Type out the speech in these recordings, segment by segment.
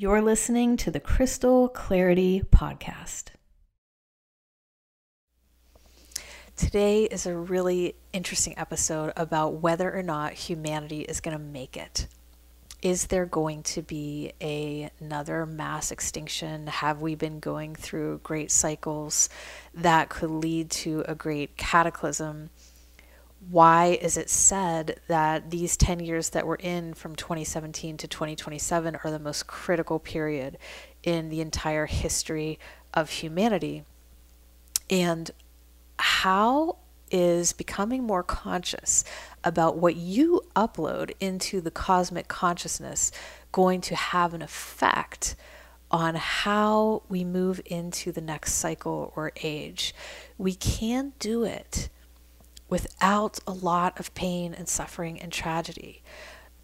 You're listening to the Crystal Clarity Podcast. Today is a really interesting episode about whether or not humanity is going to make it. Is there going to be a, another mass extinction? Have we been going through great cycles that could lead to a great cataclysm? Why is it said that these 10 years that we're in from 2017 to 2027 are the most critical period in the entire history of humanity? And how is becoming more conscious about what you upload into the cosmic consciousness going to have an effect on how we move into the next cycle or age? We can do it without a lot of pain and suffering and tragedy.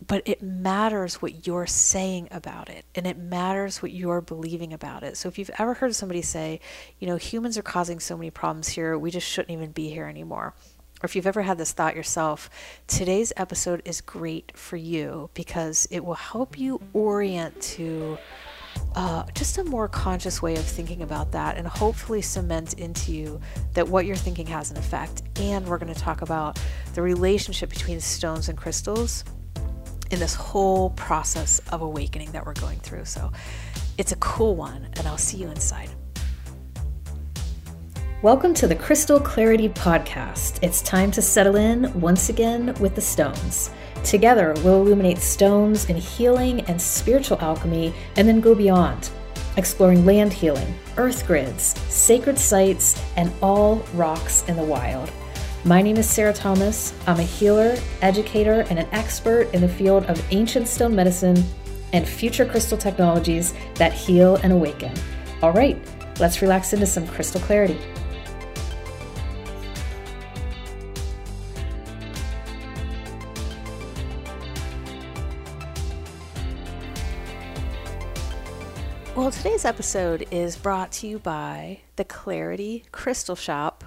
But it matters what you're saying about it, and it matters what you're believing about it. So, if you've ever heard somebody say, you know, humans are causing so many problems here, we just shouldn't even be here anymore, or if you've ever had this thought yourself, today's episode is great for you because it will help you orient to uh, just a more conscious way of thinking about that and hopefully cement into you that what you're thinking has an effect. And we're going to talk about the relationship between stones and crystals in this whole process of awakening that we're going through. So it's a cool one, and I'll see you inside. Welcome to the Crystal Clarity Podcast. It's time to settle in once again with the stones. Together, we'll illuminate stones in healing and spiritual alchemy and then go beyond, exploring land healing, earth grids, sacred sites, and all rocks in the wild. My name is Sarah Thomas. I'm a healer, educator, and an expert in the field of ancient stone medicine and future crystal technologies that heal and awaken. All right, let's relax into some crystal clarity. Today's episode is brought to you by the Clarity Crystal Shop.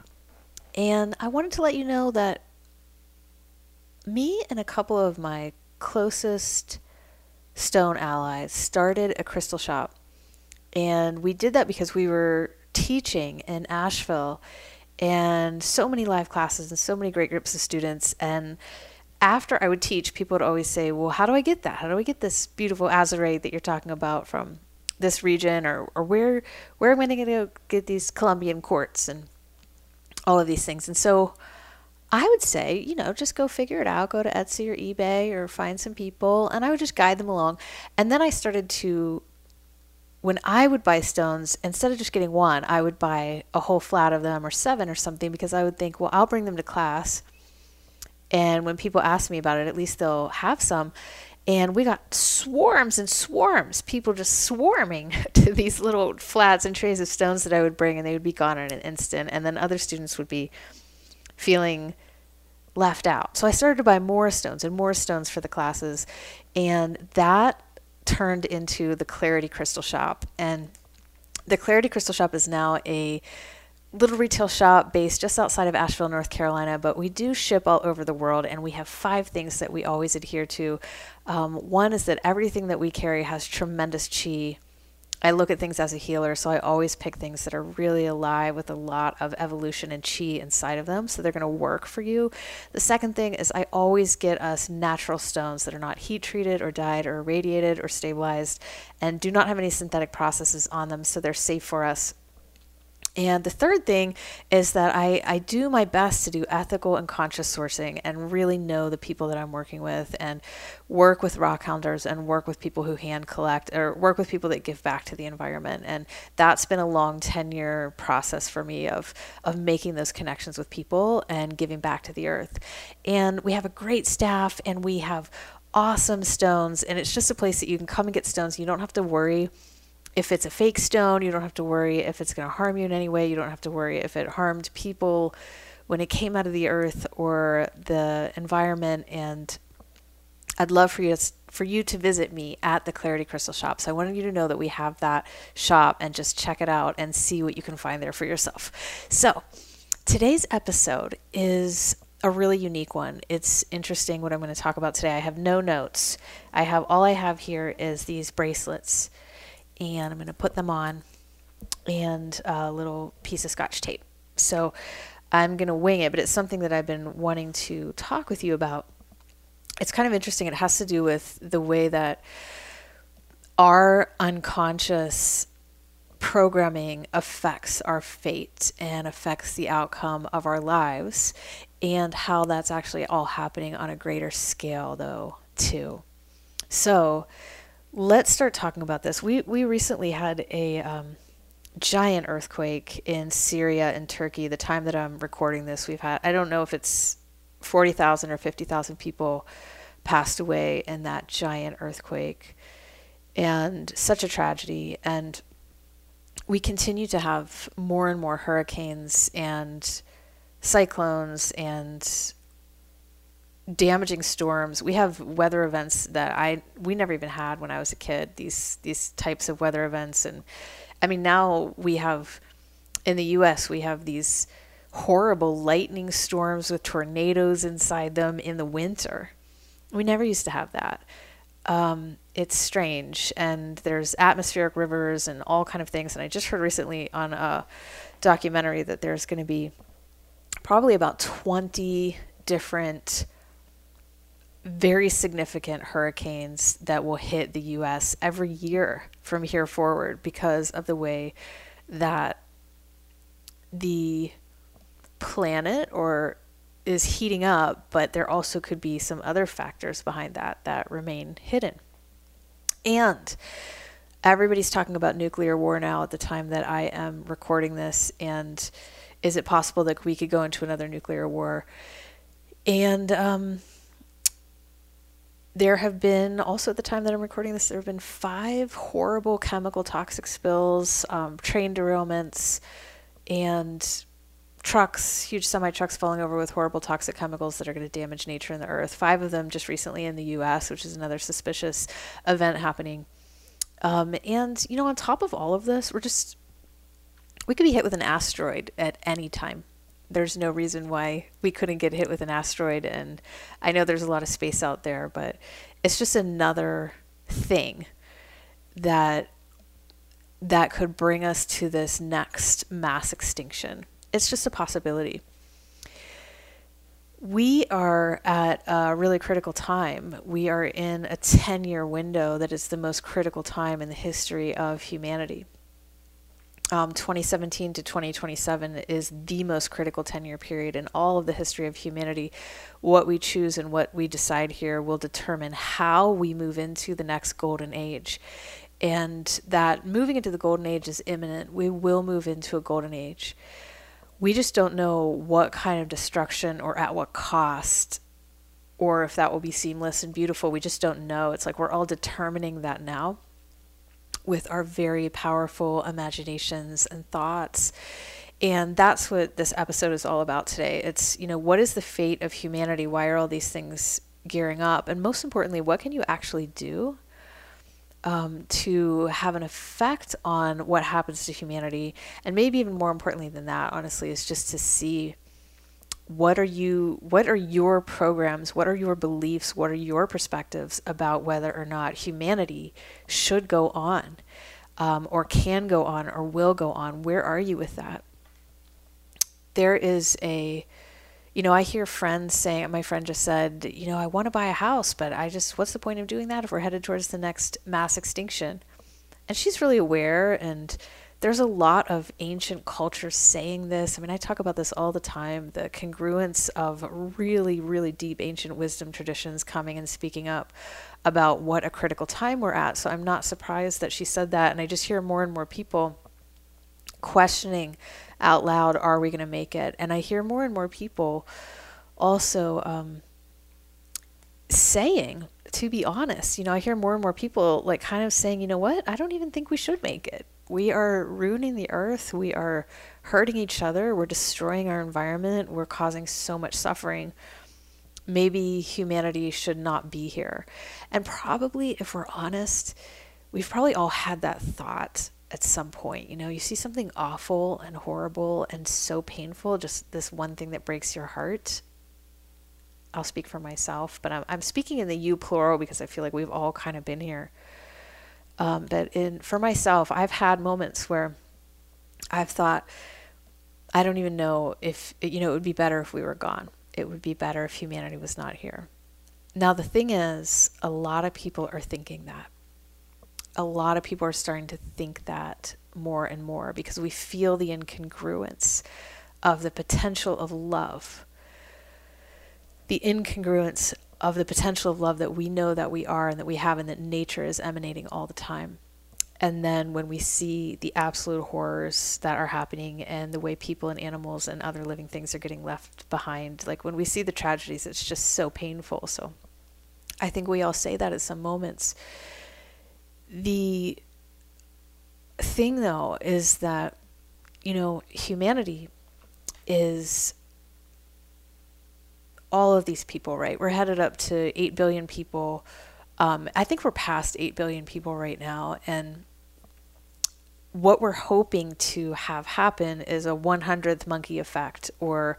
And I wanted to let you know that me and a couple of my closest stone allies started a crystal shop. And we did that because we were teaching in Asheville and so many live classes and so many great groups of students. And after I would teach, people would always say, Well, how do I get that? How do I get this beautiful azurite that you're talking about from this region or, or where where am I going to get these Colombian quartz and all of these things. And so I would say, you know, just go figure it out. Go to Etsy or eBay or find some people, and I would just guide them along. And then I started to, when I would buy stones, instead of just getting one, I would buy a whole flat of them or seven or something because I would think, well, I'll bring them to class. And when people ask me about it, at least they'll have some and we got swarms and swarms people just swarming to these little flats and trays of stones that i would bring and they would be gone in an instant. And then other students would be feeling left out. So i started to buy more stones and more stones for the classes. And that turned into the clarity crystal shop. And the clarity crystal shop is now a little retail shop based just outside of Asheville, North Carolina, but we do ship all over the world, and we have five things that we always adhere to. Um, one is that everything that we carry has tremendous chi. I look at things as a healer, so I always pick things that are really alive with a lot of evolution and chi inside of them, so they're going to work for you. The second thing is I always get us natural stones that are not heat treated or dyed or irradiated or stabilized and do not have any synthetic processes on them, so they're safe for us and the third thing is that I, I do my best to do ethical and conscious sourcing and really know the people that I'm working with and work with rock hounders and work with people who hand collect or work with people that give back to the environment. And that's been a long 10 year process for me of, of making those connections with people and giving back to the earth. And we have a great staff and we have awesome stones. And it's just a place that you can come and get stones. You don't have to worry if it's a fake stone, you don't have to worry if it's going to harm you in any way. You don't have to worry if it harmed people when it came out of the earth or the environment. And I'd love for you to, for you to visit me at the Clarity Crystal Shop. So I wanted you to know that we have that shop and just check it out and see what you can find there for yourself. So today's episode is a really unique one. It's interesting what I'm going to talk about today. I have no notes. I have all I have here is these bracelets and I'm going to put them on and a little piece of scotch tape. So I'm going to wing it, but it's something that I've been wanting to talk with you about. It's kind of interesting. It has to do with the way that our unconscious programming affects our fate and affects the outcome of our lives, and how that's actually all happening on a greater scale, though, too. So, let's start talking about this. We we recently had a um, giant earthquake in Syria and Turkey. The time that I'm recording this, we've had I don't know if it's forty thousand or fifty thousand people passed away in that giant earthquake, and such a tragedy. And we continue to have more and more hurricanes and cyclones and damaging storms. We have weather events that I we never even had when I was a kid. These these types of weather events, and I mean now we have in the U.S. we have these horrible lightning storms with tornadoes inside them in the winter. We never used to have that. Um, it's strange, and there's atmospheric rivers and all kind of things. And I just heard recently on a documentary that there's going to be probably about 20 different very significant hurricanes that will hit the US every year from here forward because of the way that the planet or is heating up, but there also could be some other factors behind that that remain hidden. And everybody's talking about nuclear war now at the time that I am recording this and is it possible that we could go into another nuclear war? And um, there have been also at the time that I'm recording this, there have been five horrible chemical toxic spills, um, train derailments, and trucks, huge semi trucks falling over with horrible toxic chemicals that are going to damage nature and the earth. Five of them just recently in the U.S., which is another suspicious event happening. Um, and you know, on top of all of this, we're just we could be hit with an asteroid at any time there's no reason why we couldn't get hit with an asteroid. And I know there's a lot of space out there, but it's just another thing that that could bring us to this next mass extinction. It's just a possibility. We are at a really critical time. We are in a 10 year window that is the most critical time in the history of humanity um, 2017 to 2027 is the most critical 10 year period in all of the history of humanity. What we choose and what we decide here will determine how we move into the next golden age. And that moving into the golden age is imminent. We will move into a golden age. We just don't know what kind of destruction or at what cost or if that will be seamless and beautiful. We just don't know. It's like we're all determining that now with our very powerful imaginations and thoughts. And that's what this episode is all about today. It's, you know, what is the fate of humanity? Why are all these things gearing up? And most importantly, what can you actually do um, to have an effect on what happens to humanity? And maybe even more importantly than that, honestly, is just to see what are you what are your programs what are your beliefs what are your perspectives about whether or not humanity should go on um, or can go on or will go on? Where are you with that? There is a you know i hear friends saying my friend just said you know i want to buy a house but i just what's the point of doing that if we're headed towards the next mass extinction? And she's really aware and there's a lot of ancient cultures saying this. I mean, I talk about this all the time the congruence of really, really deep ancient wisdom traditions coming and speaking up about what a critical time we're at. So I'm not surprised that she said that. And I just hear more and more people questioning out loud are we going to make it? And I hear more and more people also um, saying, to be honest, you know, I hear more and more people like kind of saying, you know what, I don't even think we should make it we are ruining the earth. We are hurting each other. We're destroying our environment. We're causing so much suffering. Maybe humanity should not be here. And probably, if we're honest, we've probably all had that thought at some point. You know, you see something awful and horrible and so painful, just this one thing that breaks your heart. I'll speak for myself, but I'm, I'm speaking in the you plural because I feel like we've all kind of been here Um, that in for myself, I've had moments where I've thought, I don't even know if you know it would be better if we were gone. It would be better if humanity was not here. Now the thing is, a lot of people are thinking that. A lot of people are starting to think that more and more because we feel the incongruence of the potential of love, the incongruence of the potential of love that we know that we are and that we have and that nature is emanating all the time. And then when we see the absolute horrors that are happening and the way people and animals and other living things are getting left behind, like when we see the tragedies, it's just so painful. So I think we all say that at some moments. The thing, though, is that, you know, humanity is all of these people, right? We're headed up to 8 billion people. Um, I think we're past 8 billion people right now. And what we're hoping to have happen is a 100th monkey effect, or,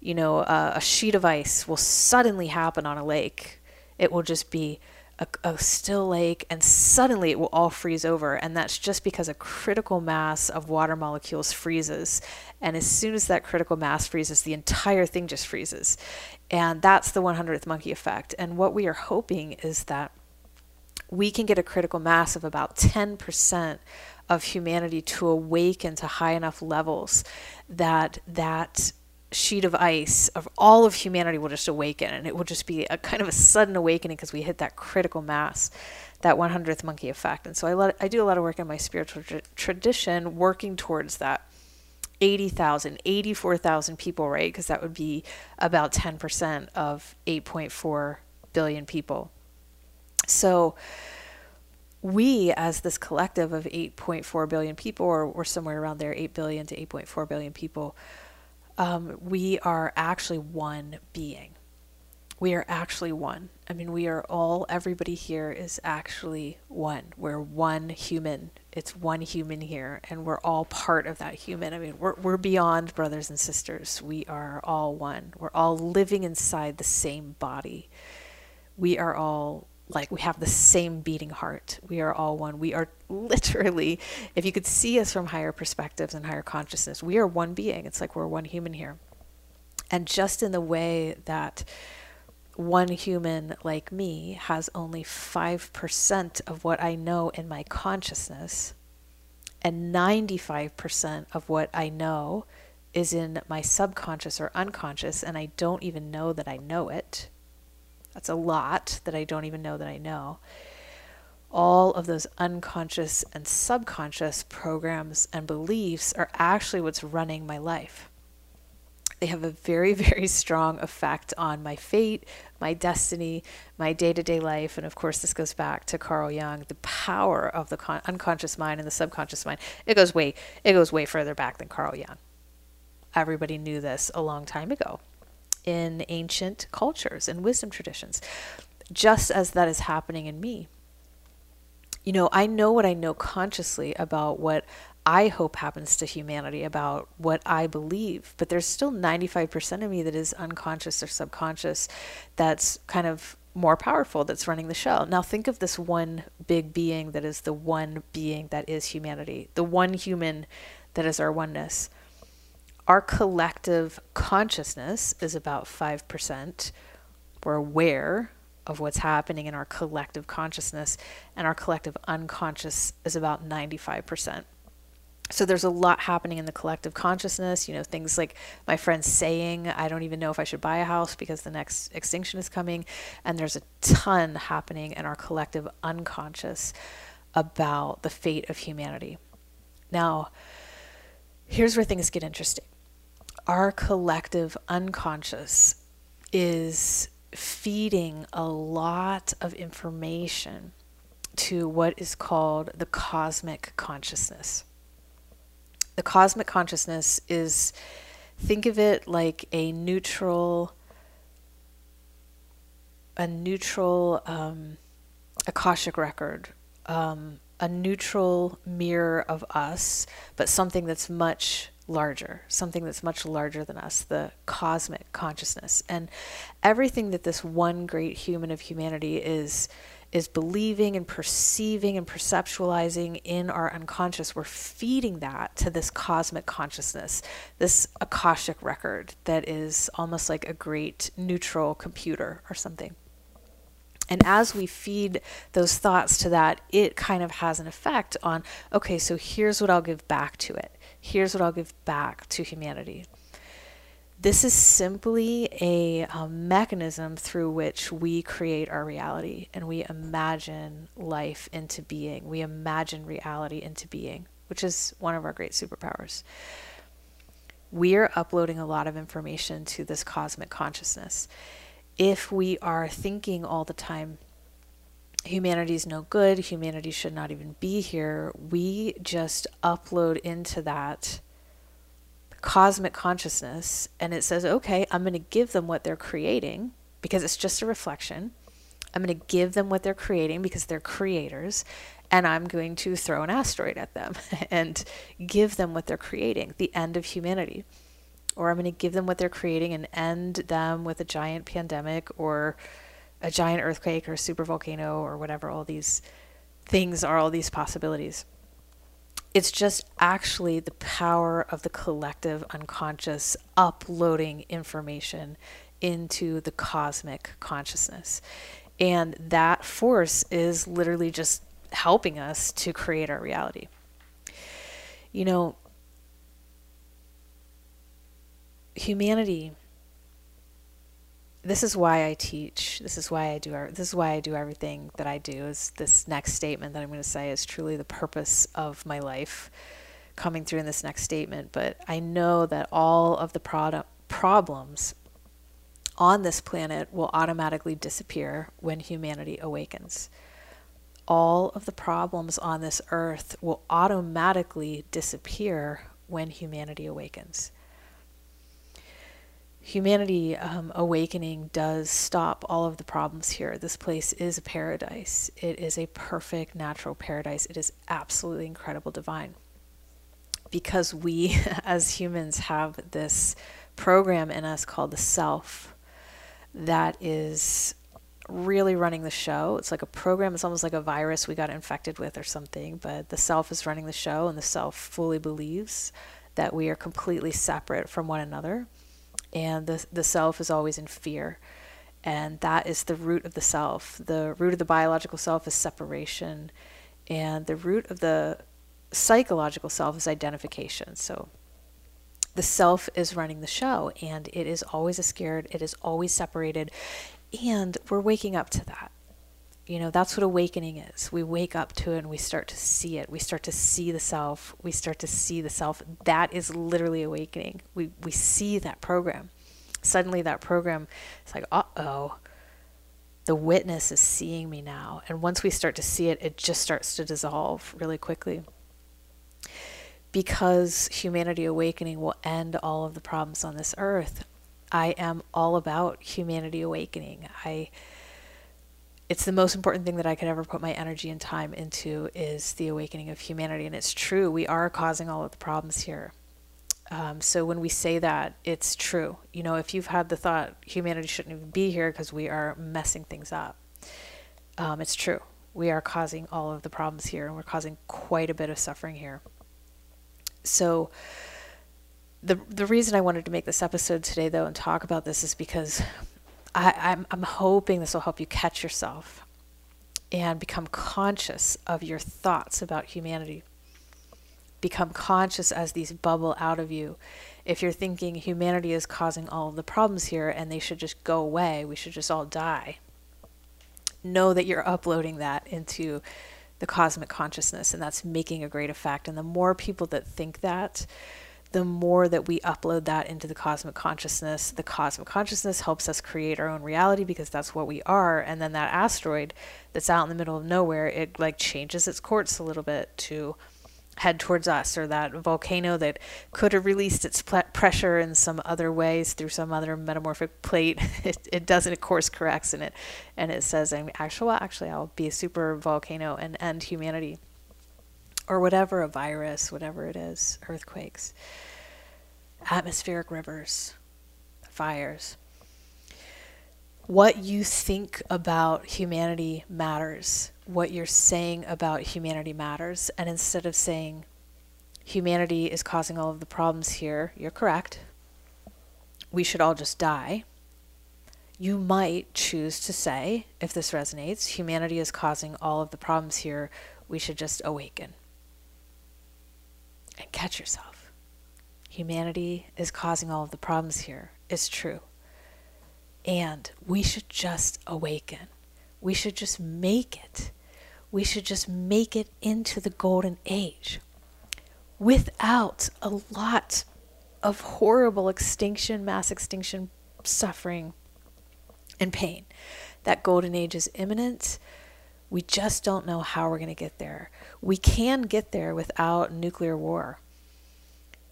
you know, a sheet of ice will suddenly happen on a lake. It will just be a, a, still lake and suddenly it will all freeze over. And that's just because a critical mass of water molecules freezes. And as soon as that critical mass freezes the entire thing just freezes. And that's the 100th monkey effect. And what we are hoping is that we can get a critical mass of about 10% of humanity to awaken to high enough levels that that sheet of ice of all of humanity will just awaken and it will just be a kind of a sudden awakening because we hit that critical mass that 100th monkey effect. And so i let I do a lot of work in my spiritual tra- tradition working towards that 80,000 84,000 people right? Because that would be about 10% of 8.4 billion people. So we as this collective of 8.4 billion people or we're somewhere around there 8 billion to 8.4 billion people um, we are actually one being. We are actually one. I mean, we are all, everybody here is actually one. We're one human. It's one human here, and we're all part of that human. I mean, we're, we're beyond brothers and sisters. We are all one. We're all living inside the same body. We are all like we have the same beating heart. We are all one. We are literally, if you could see us from higher perspectives and higher consciousness, we are one being. It's like we're one human here. And just in the way that one human like me has only 5% of what I know in my consciousness, and 95% of what I know is in my subconscious or unconscious, and I don't even know that I know it that's a lot that I don't even know that I know. All of those unconscious and subconscious programs and beliefs are actually what's running my life. They have a very, very strong effect on my fate, my destiny, my day to day life. And of course, this goes back to Carl Jung the power of the con- unconscious mind and the subconscious mind. It goes way, it goes way further back than Carl Jung. Everybody knew this a long time ago in ancient cultures and wisdom traditions, just as that is happening in me. You know, I know what I know consciously about what I hope happens to humanity, about what I believe, but there's still 95% of me that is unconscious or subconscious that's kind of more powerful that's running the show. Now think of this one big being that is the one being that is humanity, the one human that is our oneness our collective consciousness is about 5%. We're aware of what's happening in our collective consciousness, and our collective unconscious is about 95%. So there's a lot happening in the collective consciousness, you know, things like my friend saying, I don't even know if I should buy a house because the next extinction is coming. And there's a ton happening in our collective unconscious about the fate of humanity. Now, here's where things get interesting our collective unconscious is feeding a lot of information to what is called the cosmic consciousness. The cosmic consciousness is, think of it like a neutral, a neutral um, Akashic record, um, a neutral mirror of us, but something that's much larger, something that's much larger than us, the cosmic consciousness. And everything that this one great human of humanity is is believing and perceiving and perceptualizing in our unconscious, we're feeding that to this cosmic consciousness, this Akashic record that is almost like a great neutral computer or something. And as we feed those thoughts to that, it kind of has an effect on okay, so here's what I'll give back to it. Here's what I'll give back to humanity. This is simply a, a, mechanism through which we create our reality and we imagine life into being. We imagine reality into being, which is one of our great superpowers. We are uploading a lot of information to this cosmic consciousness. If we are thinking all the time, humanity is no good, humanity should not even be here, we just upload into that cosmic consciousness and it says, okay, I'm going to give them what they're creating because it's just a reflection. I'm going to give them what they're creating because they're creators. And I'm going to throw an asteroid at them and give them what they're creating, the end of humanity. Or I'm going to give them what they're creating and end them with a giant pandemic or a giant earthquake or super volcano or whatever all these things are, all these possibilities. It's just actually the power of the collective unconscious uploading information into the cosmic consciousness. And that force is literally just helping us to create our reality. You know, humanity this is why I teach. This is why I do. This is why I do everything that I do. Is this next statement that I'm going to say is truly the purpose of my life, coming through in this next statement. But I know that all of the product problems on this planet will automatically disappear when humanity awakens. All of the problems on this earth will automatically disappear when humanity awakens humanity um, awakening does stop all of the problems here. This place is a paradise. It is a perfect natural paradise. It is absolutely incredible divine. Because we as humans have this program in us called the self that is really running the show. It's like a program, it's almost like a virus we got infected with or something, but the self is running the show and the self fully believes that we are completely separate from one another and the, the self is always in fear. And that is the root of the self. The root of the biological self is separation, and the root of the psychological self is identification. So the self is running the show, and it is always a scared, it is always separated, and we're waking up to that. You know, that's what awakening is. We wake up to it and we start to see it. We start to see the self. We start to see the self. That is literally awakening. We, we see that program. Suddenly, that program is like, uh oh, the witness is seeing me now. And once we start to see it, it just starts to dissolve really quickly. Because humanity awakening will end all of the problems on this earth. I am all about humanity awakening. I it's the most important thing that I could ever put my energy and time into is the awakening of humanity. And it's true, we are causing all of the problems here. Um, so when we say that, it's true. You know, if you've had the thought humanity shouldn't even be here because we are messing things up, um, it's true. We are causing all of the problems here, and we're causing quite a bit of suffering here. So the the reason I wanted to make this episode today, though, and talk about this is because I, I'm, I'm hoping this will help you catch yourself and become conscious of your thoughts about humanity. Become conscious as these bubble out of you. If you're thinking humanity is causing all of the problems here and they should just go away, we should just all die, know that you're uploading that into the cosmic consciousness and that's making a great effect. And the more people that think that, the more that we upload that into the cosmic consciousness, the cosmic consciousness helps us create our own reality because that's what we are. And then that asteroid that's out in the middle of nowhere, it like changes its course a little bit to head towards us, or that volcano that could have released its pl- pressure in some other ways through some other metamorphic plate. it, it doesn't, it course corrects in it, and it says, "I'm actually, well, actually, I'll be a super volcano and end humanity." Or whatever a virus, whatever it is, earthquakes, atmospheric rivers, fires. what you think about humanity matters. What you're saying about humanity matters. And instead of saying humanity is causing all of the problems here, you're correct. We should all just die. You might choose to say, if this resonates, humanity is causing all of the problems here. We should just awaken and catch yourself. Humanity is causing all of the problems here. It's true. And we should just awaken. We should just make it. We should just make it into the golden age without a lot of horrible extinction, mass extinction, suffering, and pain. That golden age is imminent. We just don't know how we're going to get there. We can get there without nuclear war.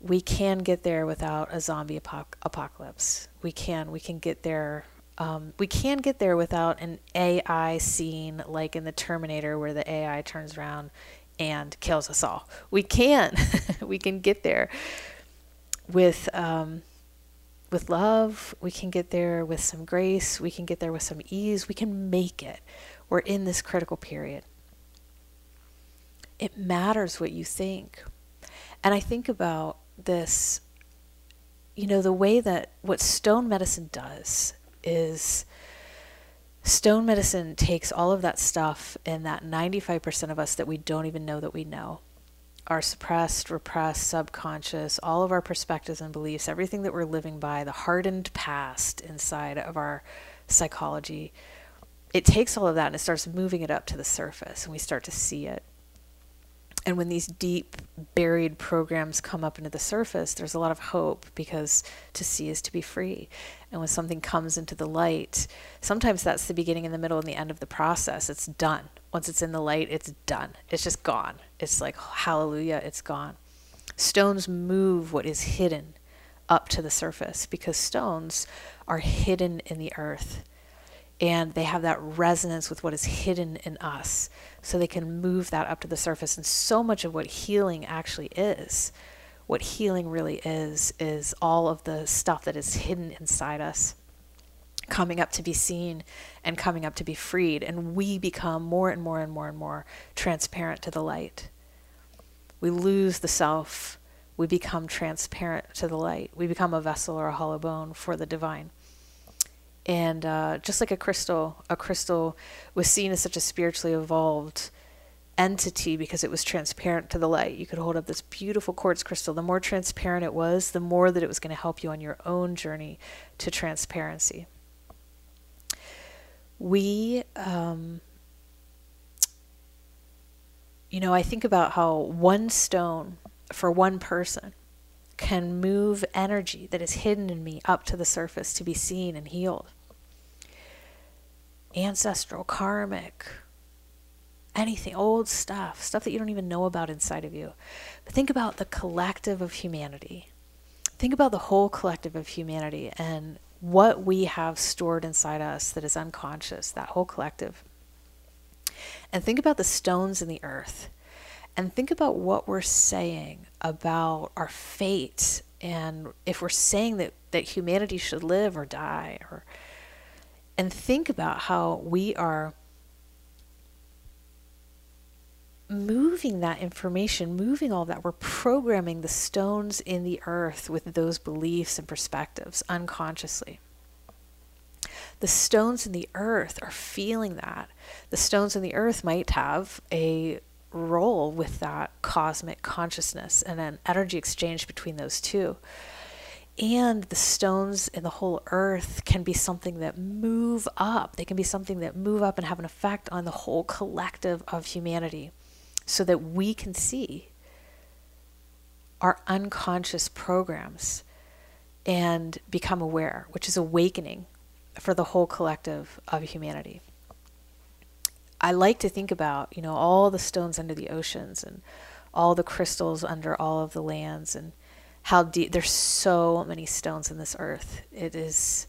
We can get there without a zombie apoc- apocalypse. We can. We can get there. Um, we can get there without an AI scene like in the Terminator, where the AI turns around and kills us all. We can. we can get there with um, with love. We can get there with some grace. We can get there with some ease. We can make it. We're in this critical period. It matters what you think. And I think about this, you know, the way that what stone medicine does is stone medicine takes all of that stuff and that 95% of us that we don't even know that we know our suppressed, repressed, subconscious, all of our perspectives and beliefs, everything that we're living by, the hardened past inside of our psychology, it takes all of that and it starts moving it up to the surface and we start to see it. And when these deep buried programs come up into the surface, there's a lot of hope because to see is to be free. And when something comes into the light, sometimes that's the beginning and the middle and the end of the process. It's done. Once it's in the light, it's done. It's just gone. It's like, hallelujah, it's gone. Stones move what is hidden up to the surface because stones are hidden in the earth and they have that resonance with what is hidden in us. So they can move that up to the surface. And so much of what healing actually is what healing really is is all of the stuff that is hidden inside us coming up to be seen and coming up to be freed. And we become more and more and more and more transparent to the light. We lose the self. We become transparent to the light. We become a vessel or a hollow bone for the divine and uh, just like a crystal, a crystal was seen as such a spiritually evolved entity because it was transparent to the light. You could hold up this beautiful quartz crystal. The more transparent it was, the more that it was going to help you on your own journey to transparency. We, um, you know, I think about how one stone for one person can move energy that is hidden in me up to the surface to be seen and healed. Ancestral, karmic, anything, old stuff, stuff that you don't even know about inside of you. But think about the collective of humanity. Think about the whole collective of humanity and what we have stored inside us that is unconscious, that whole collective. And think about the stones in the earth and think about what we're saying about our fate and if we're saying that, that humanity should live or die or and think about how we are moving that information, moving all that. We're programming the stones in the earth with those beliefs and perspectives unconsciously. The stones in the earth are feeling that. The stones in the earth might have a role with that cosmic consciousness and an energy exchange between those two. And the stones in the whole earth can be something that move up. They can be something that move up and have an effect on the whole collective of humanity so that we can see our unconscious programs and become aware, which is awakening for the whole collective of humanity. I like to think about, you know, all the stones under the oceans and all the crystals under all of the lands and how deep there's so many stones in this earth. It is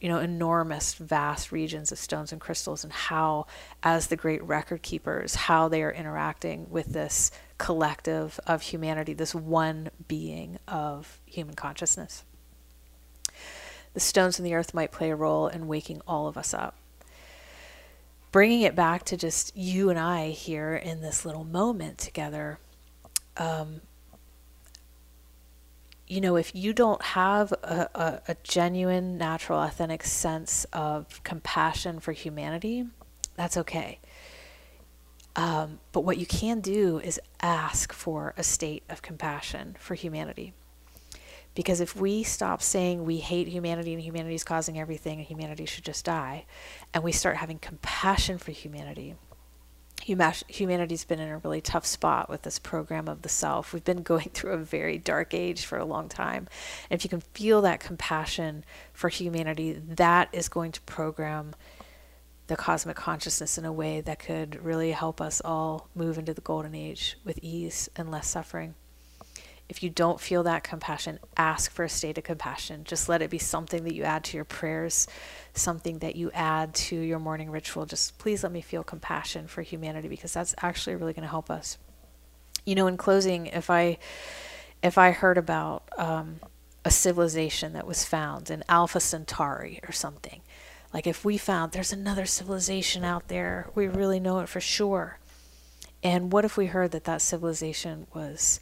you know enormous vast regions of stones and crystals and how as the great record keepers how they are interacting with this collective of humanity this one being of human consciousness the stones in the earth might play a role in waking all of us up. Bringing it back to just you and I here in this little moment together, um, you know, if you don't have a, a, a, genuine, natural, authentic sense of compassion for humanity, that's okay. Um, but what you can do is ask for a state of compassion for humanity. Because if we stop saying we hate humanity and humanity is causing everything and humanity should just die, and we start having compassion for humanity, humanity's been in a really tough spot with this program of the self. We've been going through a very dark age for a long time. And if you can feel that compassion for humanity, that is going to program the cosmic consciousness in a way that could really help us all move into the golden age with ease and less suffering. If you don't feel that compassion, ask for a state of compassion. Just let it be something that you add to your prayers, something that you add to your morning ritual. Just please let me feel compassion for humanity because that's actually really going to help us. You know, in closing, if I if I heard about um, a civilization that was found in Alpha Centauri or something, like if we found there's another civilization out there, we really know it for sure. And what if we heard that that civilization was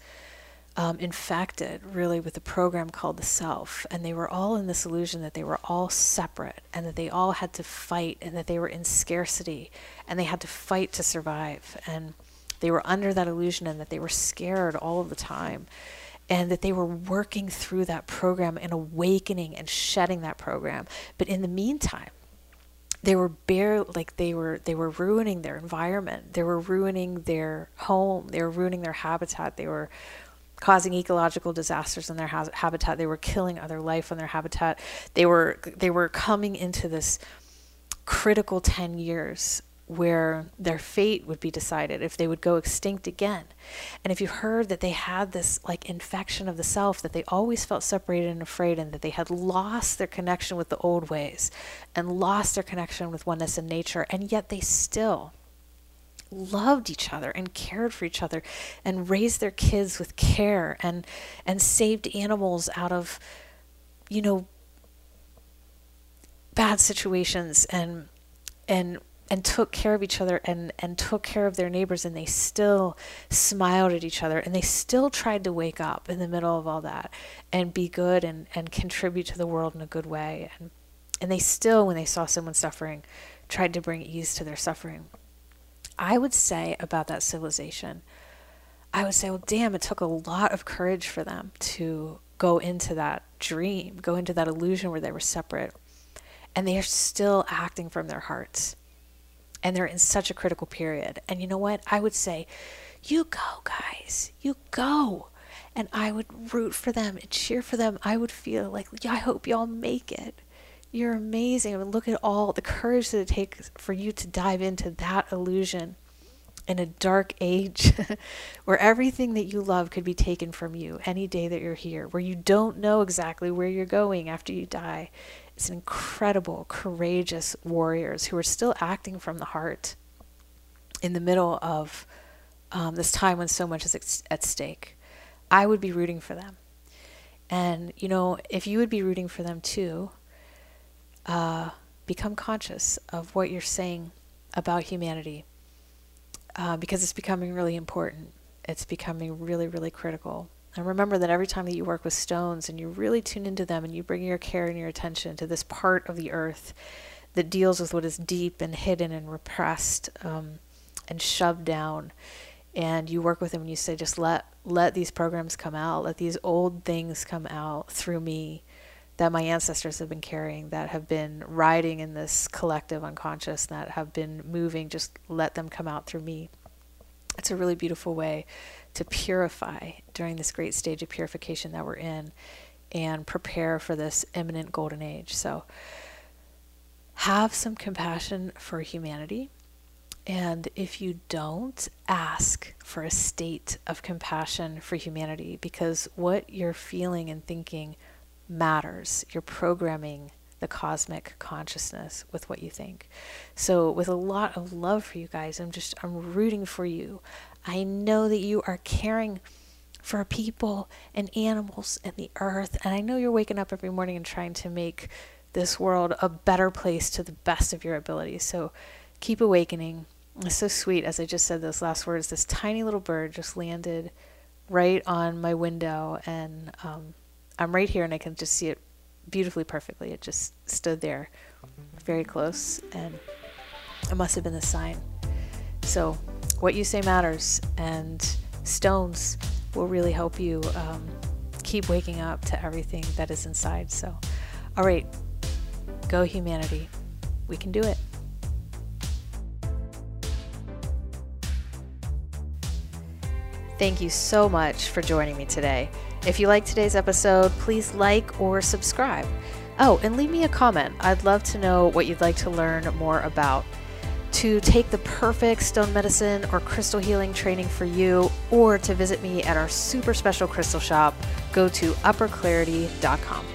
um, infected really with a program called the self. And they were all in this illusion that they were all separate and that they all had to fight and that they were in scarcity and they had to fight to survive. And they were under that illusion and that they were scared all of the time. And that they were working through that program and awakening and shedding that program. But in the meantime, they were bare like they were they were ruining their environment they were ruining their home they were ruining their habitat they were causing ecological disasters in their ha- habitat. They were killing other life on their habitat. They were they were coming into this critical 10 years where their fate would be decided if they would go extinct again. And if you heard that they had this like infection of the self, that they always felt separated and afraid, and that they had lost their connection with the old ways and lost their connection with oneness in nature, and yet they still loved each other and cared for each other and raised their kids with care and and saved animals out of you know bad situations and and and took care of each other and and took care of their neighbors and they still smiled at each other and they still tried to wake up in the middle of all that and be good and and contribute to the world in a good way. And and they still when they saw someone suffering tried to bring ease to their suffering I would say about that civilization, I would say, well, damn, it took a lot of courage for them to go into that dream, go into that illusion where they were separate. And they are still acting from their hearts. And they're in such a critical period. And you know what? I would say, you go, guys, you go. And I would root for them and cheer for them. I would feel like, yeah, I hope y'all make it. You're amazing. I mean, look at all the courage that it takes for you to dive into that illusion in a dark age where everything that you love could be taken from you any day that you're here, where you don't know exactly where you're going after you die. It's incredible, courageous warriors who are still acting from the heart in the middle of um, this time when so much is at stake. I would be rooting for them. And, you know, if you would be rooting for them too, uh, become conscious of what you're saying about humanity uh, because it's becoming really important. It's becoming really, really critical. And remember that every time that you work with stones and you really tune into them and you bring your care and your attention to this part of the earth that deals with what is deep and hidden and repressed um, and shoved down, and you work with them and you say, just let let these programs come out, let these old things come out through me that my ancestors have been carrying, that have been riding in this collective unconscious, that have been moving, just let them come out through me. It's a really beautiful way to purify during this great stage of purification that we're in and prepare for this imminent golden age. So, have some compassion for humanity. And if you don't, ask for a state of compassion for humanity because what you're feeling and thinking matters. You're programming the cosmic consciousness with what you think. So with a lot of love for you guys, I'm just I'm rooting for you. I know that you are caring for people and animals and the earth. And I know you're waking up every morning and trying to make this world a better place to the best of your ability. So keep awakening. It's so sweet. As I just said those last words, this tiny little bird just landed right on my window, and um, I'm right here, and I can just see it beautifully, perfectly. It just stood there very close, and it must have been the sign. So, what you say matters, and stones will really help you um, keep waking up to everything that is inside. So, all right, go humanity. We can do it. Thank you so much for joining me today. If you like today's episode, please like or subscribe. Oh, and leave me a comment. I'd love to know what you'd like to learn more about. To take the perfect stone medicine or crystal healing training for you, or to visit me at our super special crystal shop, go to upperclarity.com.